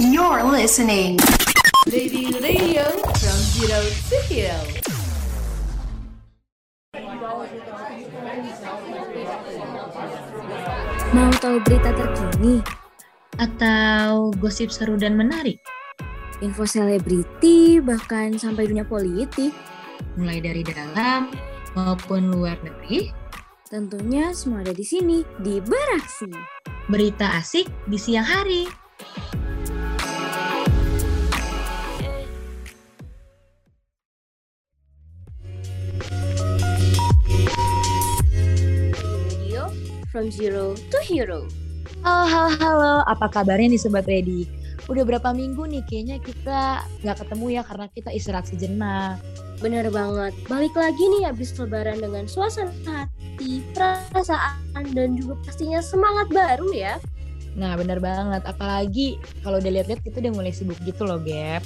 You're listening. Lady Radio from Zero to Hero. Mau tahu berita terkini? Atau gosip seru dan menarik? Info selebriti, bahkan sampai dunia politik. Mulai dari dalam maupun luar negeri? Tentunya semua ada di sini, di Beraksi. Berita asik di siang hari. From zero to hero. Halo, halo, halo. Apa kabarnya nih Sobat Ready? Udah berapa minggu nih kayaknya kita nggak ketemu ya karena kita istirahat sejenak. Bener banget. Balik lagi nih habis lebaran dengan suasana hati, perasaan, dan juga pastinya semangat baru ya. Nah bener banget, apalagi kalau udah lihat-lihat kita udah mulai sibuk gitu loh Gap.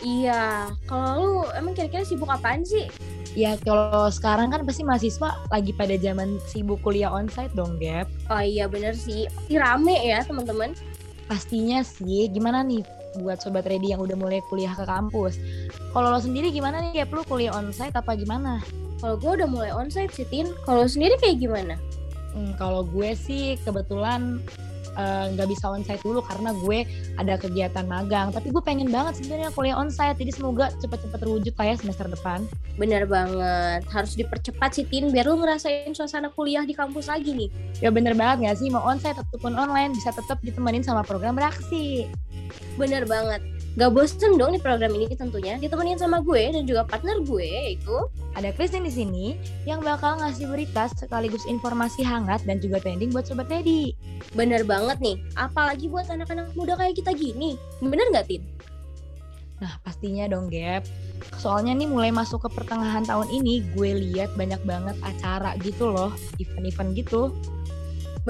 Iya, kalau lu emang kira-kira sibuk apaan sih? Ya kalau sekarang kan pasti mahasiswa lagi pada zaman sibuk kuliah onsite dong Gap. Oh iya bener sih, pasti rame ya teman-teman. Pastinya sih, gimana nih buat Sobat Ready yang udah mulai kuliah ke kampus? Kalau lo sendiri gimana nih Gap? Lu kuliah onsite apa gimana? Kalau gue udah mulai onsite sih, Tin. Kalau lu sendiri kayak gimana? Hmm, kalau gue sih kebetulan eh, nggak bisa onsite dulu karena gue ada kegiatan magang. Tapi gue pengen banget sebenarnya kuliah onsite. Jadi semoga cepet-cepet terwujud lah ya semester depan. Bener banget, harus dipercepat sih, Tin, biar lu ngerasain suasana kuliah di kampus lagi nih. Ya bener banget gak sih mau onsite ataupun online bisa tetap ditemenin sama program beraksi. Bener banget. Gak bosen dong nih program ini tentunya ditemenin sama gue dan juga partner gue yaitu Ada Christine di sini yang bakal ngasih berita sekaligus informasi hangat dan juga trending buat sobat Ready. bener banget nih. Apalagi buat anak-anak muda kayak kita gini. Bener gak, Tin? Nah pastinya dong Gap. Soalnya nih mulai masuk ke pertengahan tahun ini gue lihat banyak banget acara gitu loh, event-event gitu.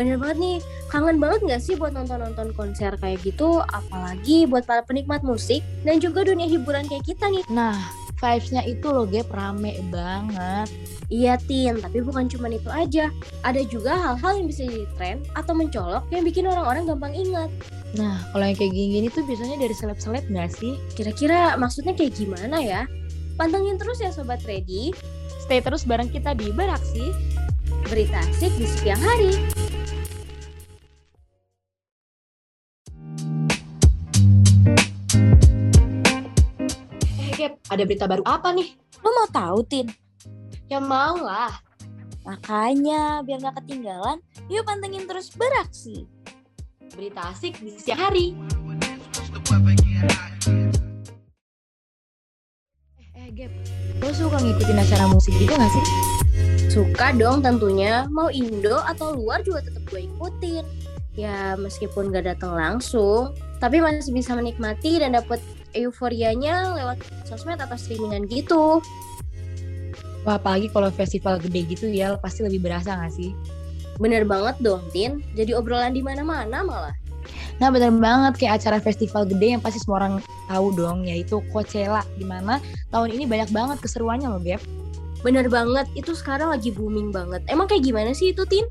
Bener banget nih. Kangen banget gak sih buat nonton-nonton konser kayak gitu? Apalagi buat para penikmat musik dan juga dunia hiburan kayak kita nih. Nah, vibes-nya itu loh Gap rame banget. Iya, Tin. Tapi bukan cuma itu aja. Ada juga hal-hal yang bisa jadi tren atau mencolok yang bikin orang-orang gampang ingat. Nah, kalau yang kayak gini-gini tuh biasanya dari seleb-seleb gak sih? Kira-kira maksudnya kayak gimana ya? Pantengin terus ya Sobat Ready. Stay terus bareng kita di Beraksi. Berita asik di siang hari. Ada berita baru apa nih? Lo mau tahu, Tin? Ya mau lah. Makanya, biar gak ketinggalan, yuk pantengin terus beraksi. Berita asik di siang hari. Eh, Gap, lo suka ngikutin acara musik gitu gak sih? Suka dong tentunya, mau Indo atau luar juga tetap gue ikutin. Ya, meskipun gak datang langsung, tapi masih bisa menikmati dan dapet euforianya lewat sosmed atau streamingan gitu. Wah, apalagi kalau festival gede gitu ya, pasti lebih berasa gak sih? Bener banget dong, Tin. Jadi obrolan di mana-mana malah. Nah, bener banget kayak acara festival gede yang pasti semua orang tahu dong, yaitu Coachella. Di mana tahun ini banyak banget keseruannya loh, Gap. Bener banget, itu sekarang lagi booming banget. Emang kayak gimana sih itu, Tin?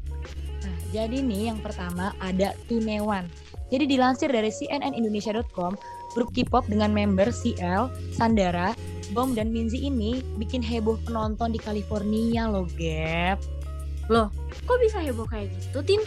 Nah, jadi nih yang pertama ada Tunewan. Jadi dilansir dari cnnindonesia.com, grup K-pop dengan member CL, Sandara, Bom dan Minzy ini bikin heboh penonton di California loh, Gap. Kok bisa heboh kayak gitu, Tin?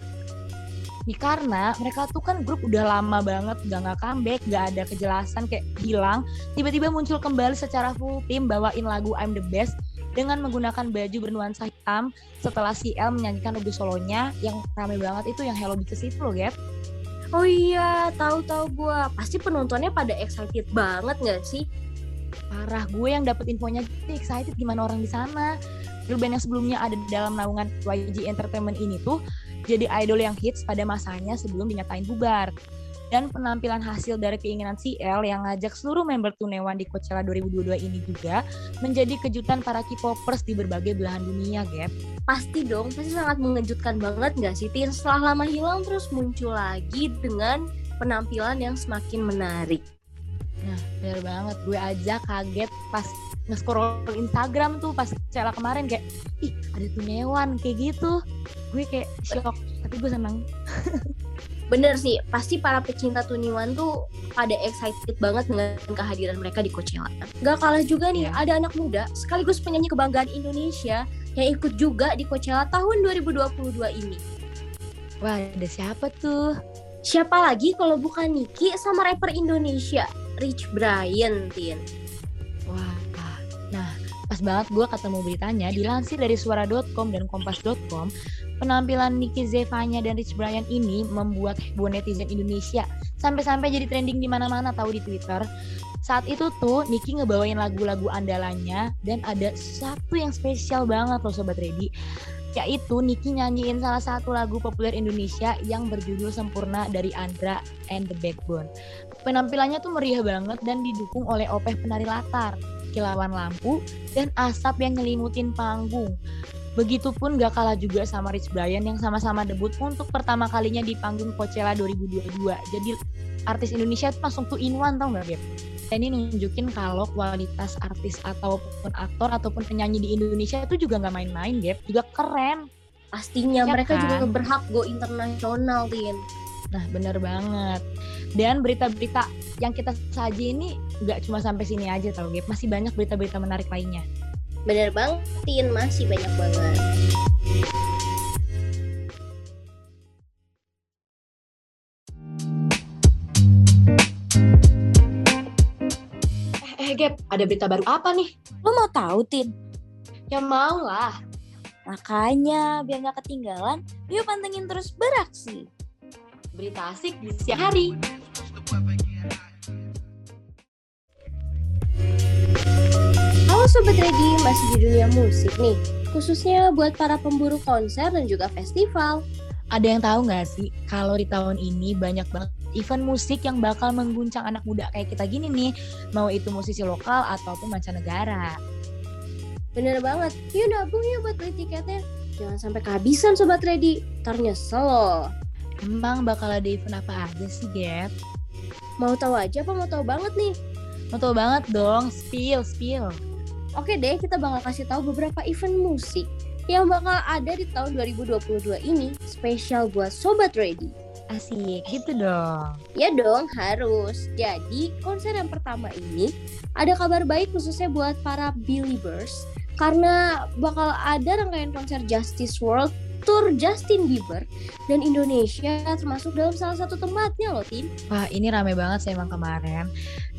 Nih karena mereka tuh kan grup udah lama banget gak nggak comeback, gak ada kejelasan kayak hilang. Tiba-tiba muncul kembali secara full tim bawain lagu I'm the Best dengan menggunakan baju bernuansa hitam setelah CL menyanyikan lagu solonya yang rame banget itu yang Hello Bitches itu loh, Gap. Oh iya, tahu-tahu gua. Pasti penontonnya pada excited banget nggak sih? Parah, gue yang dapet infonya jadi excited gimana orang di sana. Girl band yang sebelumnya ada di dalam naungan YG Entertainment ini tuh jadi idol yang hits pada masanya sebelum dinyatain bubar. Dan penampilan hasil dari keinginan CL yang ngajak seluruh member Tunewan di Coachella 2022 ini juga menjadi kejutan para K-popers di berbagai belahan dunia, Gap. Pasti dong, pasti sangat mengejutkan banget nggak sih, Tin? Setelah lama hilang terus muncul lagi dengan penampilan yang semakin menarik. Nah, bener banget. Gue aja kaget pas nge-scroll Instagram tuh pas Coachella kemarin kayak, ih ada Tunewan kayak gitu. Gue kayak shock, tapi gue seneng. Bener sih, pasti para pecinta Tuniwan tuh pada excited banget dengan kehadiran mereka di Coachella. Gak kalah juga nih, Iya. ada anak muda sekaligus penyanyi kebanggaan Indonesia yang ikut juga di Coachella tahun 2022 ini. Wah, ada siapa tuh? Siapa lagi kalau bukan Niki sama rapper Indonesia, Rich Brian, Tin. Pas banget gue ketemu beritanya dilansir dari suara.com dan kompas.com penampilan Nicky Zevanya dan Rich Brian ini membuat heboh netizen Indonesia sampai-sampai jadi trending di mana-mana tahu di Twitter. Saat itu tuh Nicky ngebawain lagu-lagu andalannya dan ada satu yang spesial banget loh Sobat Ready yaitu Nicky nyanyiin salah satu lagu populer Indonesia yang berjudul Sempurna dari Andra and the Backbone. Penampilannya tuh meriah banget dan didukung oleh opeh penari latar, kilauan lampu, dan asap yang nyelimutin panggung. Begitupun gak kalah juga sama Rich Brian yang sama-sama debut untuk pertama kalinya di panggung Coachella 2022. Jadi artis Indonesia tuh langsung tuh in one tau gak Beb? Ini nunjukin kalau kualitas artis ataupun aktor ataupun penyanyi di Indonesia itu juga nggak main-main, Gap. Juga keren. Pastinya Ya mereka kan? juga berhak go internasional, Tin. Nah, bener banget. Dan berita-berita yang kita saji ini nggak cuma sampai sini aja tau, Gap. Masih banyak berita-berita menarik lainnya. Bener banget, Tin. Masih banyak banget. Eh, Gap, ada berita baru apa nih? Lo mau tahu, Tin? Ya mau lah. Makanya, biar nggak ketinggalan, yuk pantengin terus beraksi. Berita asik di siang hari. Halo Sobat Ready, masih di dunia musik nih. Khususnya buat para pemburu konser dan juga festival. Ada yang tahu nggak sih kalau di tahun ini banyak banget event musik yang bakal mengguncang anak muda kayak kita gini nih, mau itu musisi lokal ataupun mancanegara. Bener banget, yuk nabung yuk buat beli tiketnya. Jangan sampai kehabisan Sobat Ready, ntar nyesel loh. Emang bakal ada event apa aja sih, Gap? Mau tahu aja apa mau tahu banget nih? Tahu banget dong, spill, spill. Oke deh, kita bakal kasih tahu beberapa event musik yang bakal ada di tahun 2022 ini spesial buat Sobat Ready. Asik, gitu dong. Ya dong, harus. Jadi, konser yang pertama ini ada kabar baik khususnya buat para Believers karena bakal ada rangkaian konser Justice World Tour Justin Bieber dan Indonesia termasuk dalam salah satu tempatnya loh, Tin. Wah, ini rame banget sih emang kemarin.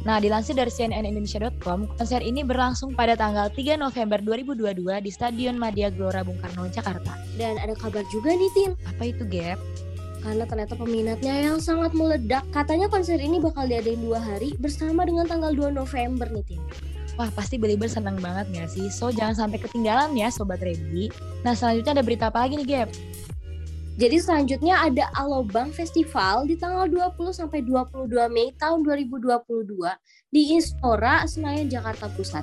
Nah, dilansir dari cnnindonesia.com, konser ini berlangsung pada tanggal 3 November 2022 di Stadion Madia Gelora Bung Karno, Jakarta. Dan ada kabar juga nih, Tin. Apa itu, Gap? Karena ternyata peminatnya yang sangat meledak. Katanya konser ini bakal diadain dua hari bersama dengan tanggal 2 November nih, Tin. Wah, pasti Belieber seneng banget gak sih? So, jangan sampai ketinggalan ya, Sobat Ready. Nah, selanjutnya ada berita apa lagi nih, Gap? Jadi selanjutnya ada Alobang Festival di tanggal 20 sampai 22 Mei tahun 2022 di Istora Senayan Jakarta Pusat.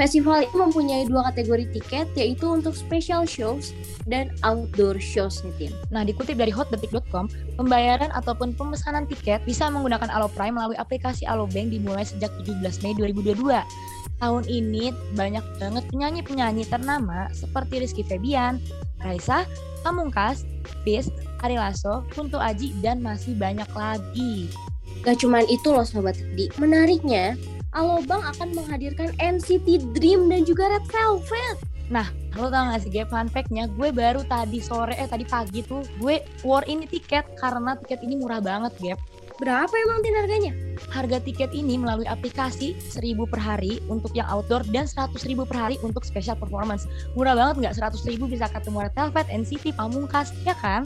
Festival ini mempunyai dua kategori tiket yaitu untuk special shows dan outdoor shows nih Tin. Nah, dikutip dari hotdetik.com, pembayaran ataupun pemesanan tiket bisa menggunakan Alo Prime melalui aplikasi Alobank dimulai sejak 17 Mei 2022. Tahun ini banyak banget penyanyi-penyanyi ternama seperti Rizky Febian, Raisa, Pamungkas, Fizz, Ari Lasso, Kunto Aji, dan masih banyak lagi. Gak cuman itu loh Sobat Tedi, menariknya Alobang akan menghadirkan NCT Dream dan juga Red Velvet. Lo tau gak sih, Gap, fun fact-nya, gue baru tadi sore, eh tadi pagi tuh, gue war ini tiket karena tiket ini murah banget, Gap. Berapa emang Tin harganya? Harga tiket ini melalui aplikasi 1000 per hari untuk yang outdoor dan 100.000 per hari untuk special performance. Murah banget nggak? 100.000 bisa ketemu Red Velvet, NCT, Pamungkas, ya kan?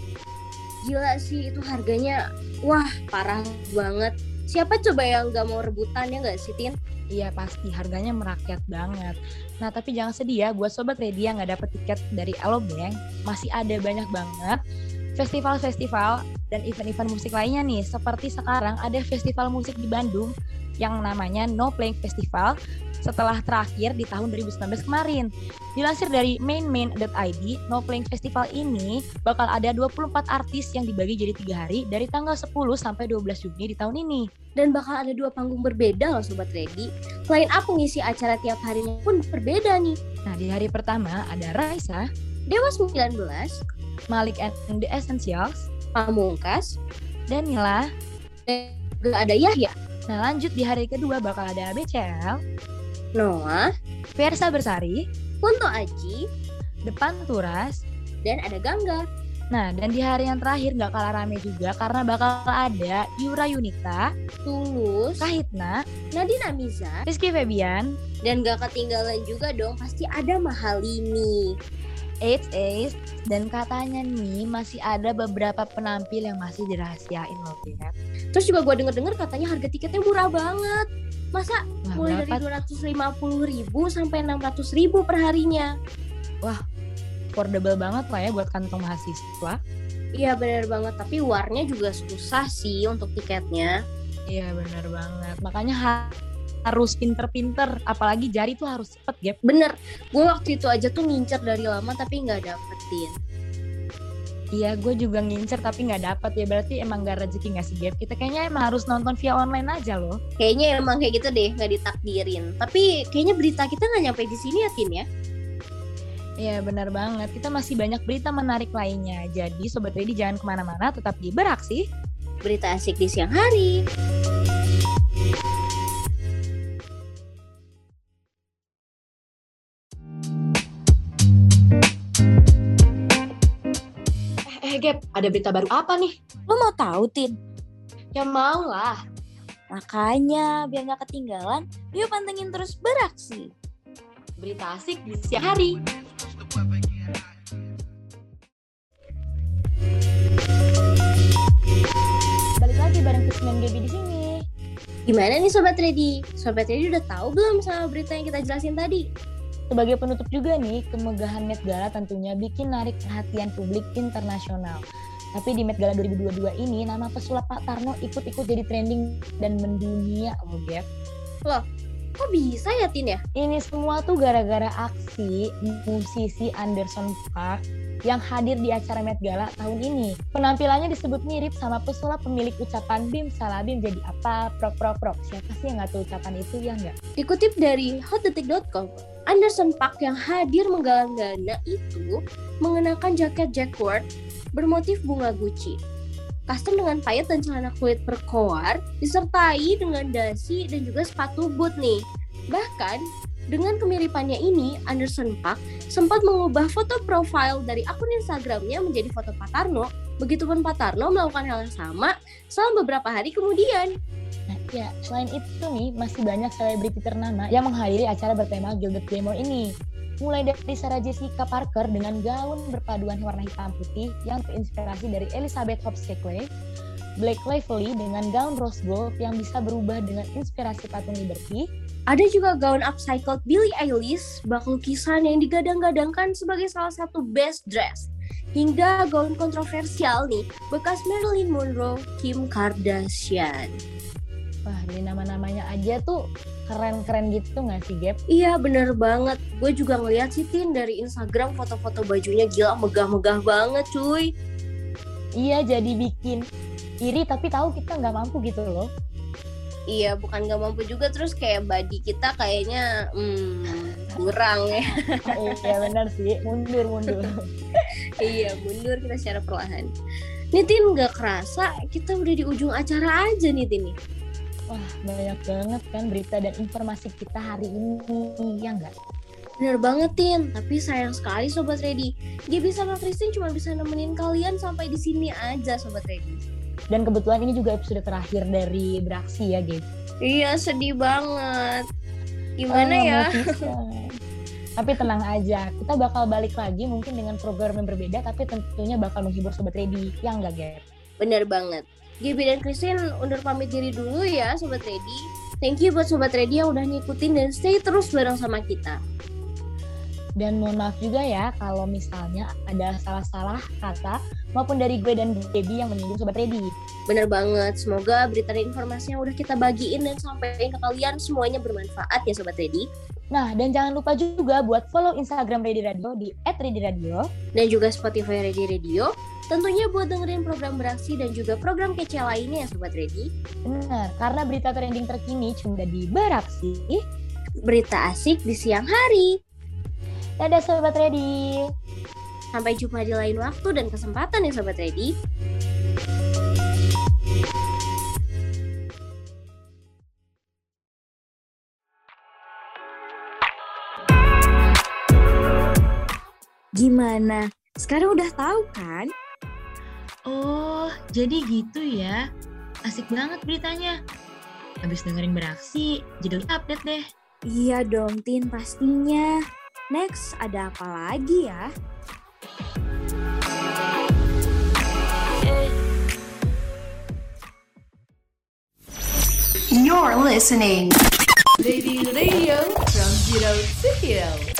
Gila sih itu harganya, wah parah banget. Siapa coba yang gak mau rebutan ya gak sih Tin? Iya pasti, harganya merakyat banget. Nah tapi jangan sedih ya, buat Sobat Ready yang nggak dapet tiket dari Alobank, masih ada banyak banget festival-festival dan event-event musik lainnya nih. Seperti sekarang ada festival musik di Bandung yang namanya No Playing Festival setelah terakhir di tahun 2019 kemarin. Dilansir dari mainmain.id, No Playing Festival ini bakal ada 24 artis yang dibagi jadi tiga hari dari tanggal 10 sampai 12 Juni di tahun ini. Dan bakal ada dua panggung berbeda loh Sobat Ready. Line up pengisi acara tiap harinya pun berbeda nih. Nah, di hari pertama ada Raisa, Dewa 19, Malik and the Essentials, Pamungkas, Danila. Gak ada Yahya, Nah lanjut di hari kedua bakal ada BCL, Noah, Versa Bersari, Kunto Aji, Depan Turas. dan ada Gangga. Nah dan di hari yang terakhir nggak kalah rame juga karena bakal ada Yura Yunita, Tulus, Kahitna, Nadine Amiza, Rizky Febian, dan gak ketinggalan juga dong pasti ada Mahalini. Ace, dan katanya nih masih ada beberapa penampil yang masih dirahasiain loh Beb. Terus juga gue denger-denger katanya harga tiketnya murah banget. Masa Wah, mulai berapa? dari 250 ribu sampai 600 ribu per harinya? affordable banget lah ya buat kantong mahasiswa. Iya bener banget, tapi warnya juga susah sih untuk tiketnya. Iya benar banget. Makanya harus pinter-pinter, apalagi jari tuh harus cepet Gap. Bener, gue waktu itu aja tuh ngincer dari lama tapi nggak dapetin. Iya, gue juga ngincer tapi nggak dapet ya. Berarti emang gak rezeki nggak sih Gap? Kita kayaknya emang harus nonton via online aja loh. Kayaknya emang kayak gitu deh, nggak ditakdirin. Tapi kayaknya berita kita nggak nyampe di sini ya Tin ya? Iya benar banget. Kita masih banyak berita menarik lainnya. Jadi Sobat Ready jangan ke mana-mana, tetap di beraksi. Berita asik di siang hari. Ada berita baru apa nih? Lo mau tahu, Tin? Ya mau lah. Makanya, biar nggak ketinggalan, yuk pantengin terus beraksi. Berita asik di siang hari. Balik lagi bareng Krisna Gaby di sini. Gimana nih Sobat Ready? Sobat Ready udah tahu belum sama berita yang kita jelasin tadi? Sebagai penutup juga nih, kemegahan Met Gala tentunya bikin narik perhatian publik internasional. Tapi di Met Gala 2022 ini, nama pesulap Pak Tarno ikut-ikut jadi trending dan mendunia loh, Gap. Kok bisa ya Tin ya? Ini semua tuh gara-gara aksi musisi Anderson Park yang hadir di acara Met Gala tahun ini. Penampilannya disebut mirip sama pesulap pemilik ucapan Bim Salabim jadi apa? Prok prok prok. Siapa sih yang nggak tahu ucapan itu ya nggak? Dikutip dari hotdetik.com, Anderson Park yang hadir menggalang dana itu mengenakan jaket jacquard bermotif bunga Gucci. Custom dengan payet dan celana kulit berkoar, disertai dengan dasi dan juga sepatu boot nih. Bahkan, dengan kemiripannya ini, Anderson Park sempat mengubah foto profil dari akun Instagramnya menjadi foto Patarno. Begitupun Patarno melakukan hal yang sama selama beberapa hari kemudian. Ya, selain itu nih, masih banyak selebriti ternama yang menghadiri acara bertema Gilded Glamour ini. Mulai dari Sarah Jessica Parker dengan gaun berpaduan warna hitam putih yang terinspirasi dari Elizabeth Hobbs Keckley, Blake Lively dengan gaun rose gold yang bisa berubah dengan inspirasi patung Liberty, Ada juga gaun upcycled Billie Eilish, bak lukisan yang digadang-gadangkan sebagai salah satu best dress. Hingga gaun kontroversial nih, bekas Marilyn Monroe, Kim Kardashian. Wah dari nama-namanya aja tuh keren-keren gitu nggak sih, Gap? Iya bener banget, gue juga ngeliat sih Tin dari Instagram foto-foto bajunya gila megah-megah banget cuy. Iya, jadi bikin iri tapi tahu kita nggak mampu gitu loh. Iya bukan gak mampu juga terus kayak body kita kayaknya hmm, kurang ya. iya benar sih, mundur mundur. iya mundur kita secara perlahan. Nih Tin gak kerasa kita udah di ujung acara aja nih Tin nih. Wah banyak banget kan berita dan informasi kita hari ini, ya nggak? Bener banget Tin, tapi sayang sekali Sobat Ready. Dia bisa sama Christine cuma bisa nemenin kalian sampai di sini aja Sobat Ready. Dan kebetulan ini juga episode terakhir dari beraksi ya, Gabe. Iya sedih banget. Gimana Oh, ya? Tapi tenang aja, kita bakal balik lagi mungkin dengan program yang berbeda, tapi tentunya bakal menghibur Sobat Ready. Ya nggak, Gabe? Bener banget. Gibi dan Christine undur pamit diri dulu ya Sobat Ready. Thank you buat Sobat Ready yang udah ngikutin dan stay terus bareng sama kita. Dan mohon maaf juga ya kalau misalnya ada salah-salah kata maupun dari gue dan Gaby yang menyinggung Sobat Ready. Bener banget, semoga berita dan informasi yang udah kita bagiin dan sampaikan ke kalian semuanya bermanfaat ya Sobat Ready. Nah, dan jangan lupa juga buat follow Instagram Ready Radio di @readyradio. Dan juga Spotify Ready Radio. Tentunya buat dengerin program beraksi dan juga program kece lainnya ya Sobat Ready. Benar, karena berita trending terkini cuma di beraksi. Berita asik di siang hari. Dadah Sobat Ready. Sampai jumpa di lain waktu dan kesempatan ya Sobat Ready. Gimana? Sekarang udah tahu kan? Oh, jadi gitu ya. Asik banget beritanya. Habis dengerin beraksi, jadi update deh. Iya dong, Tin, pastinya. Next, ada apa lagi ya? Lady Radio from Zero to Hero.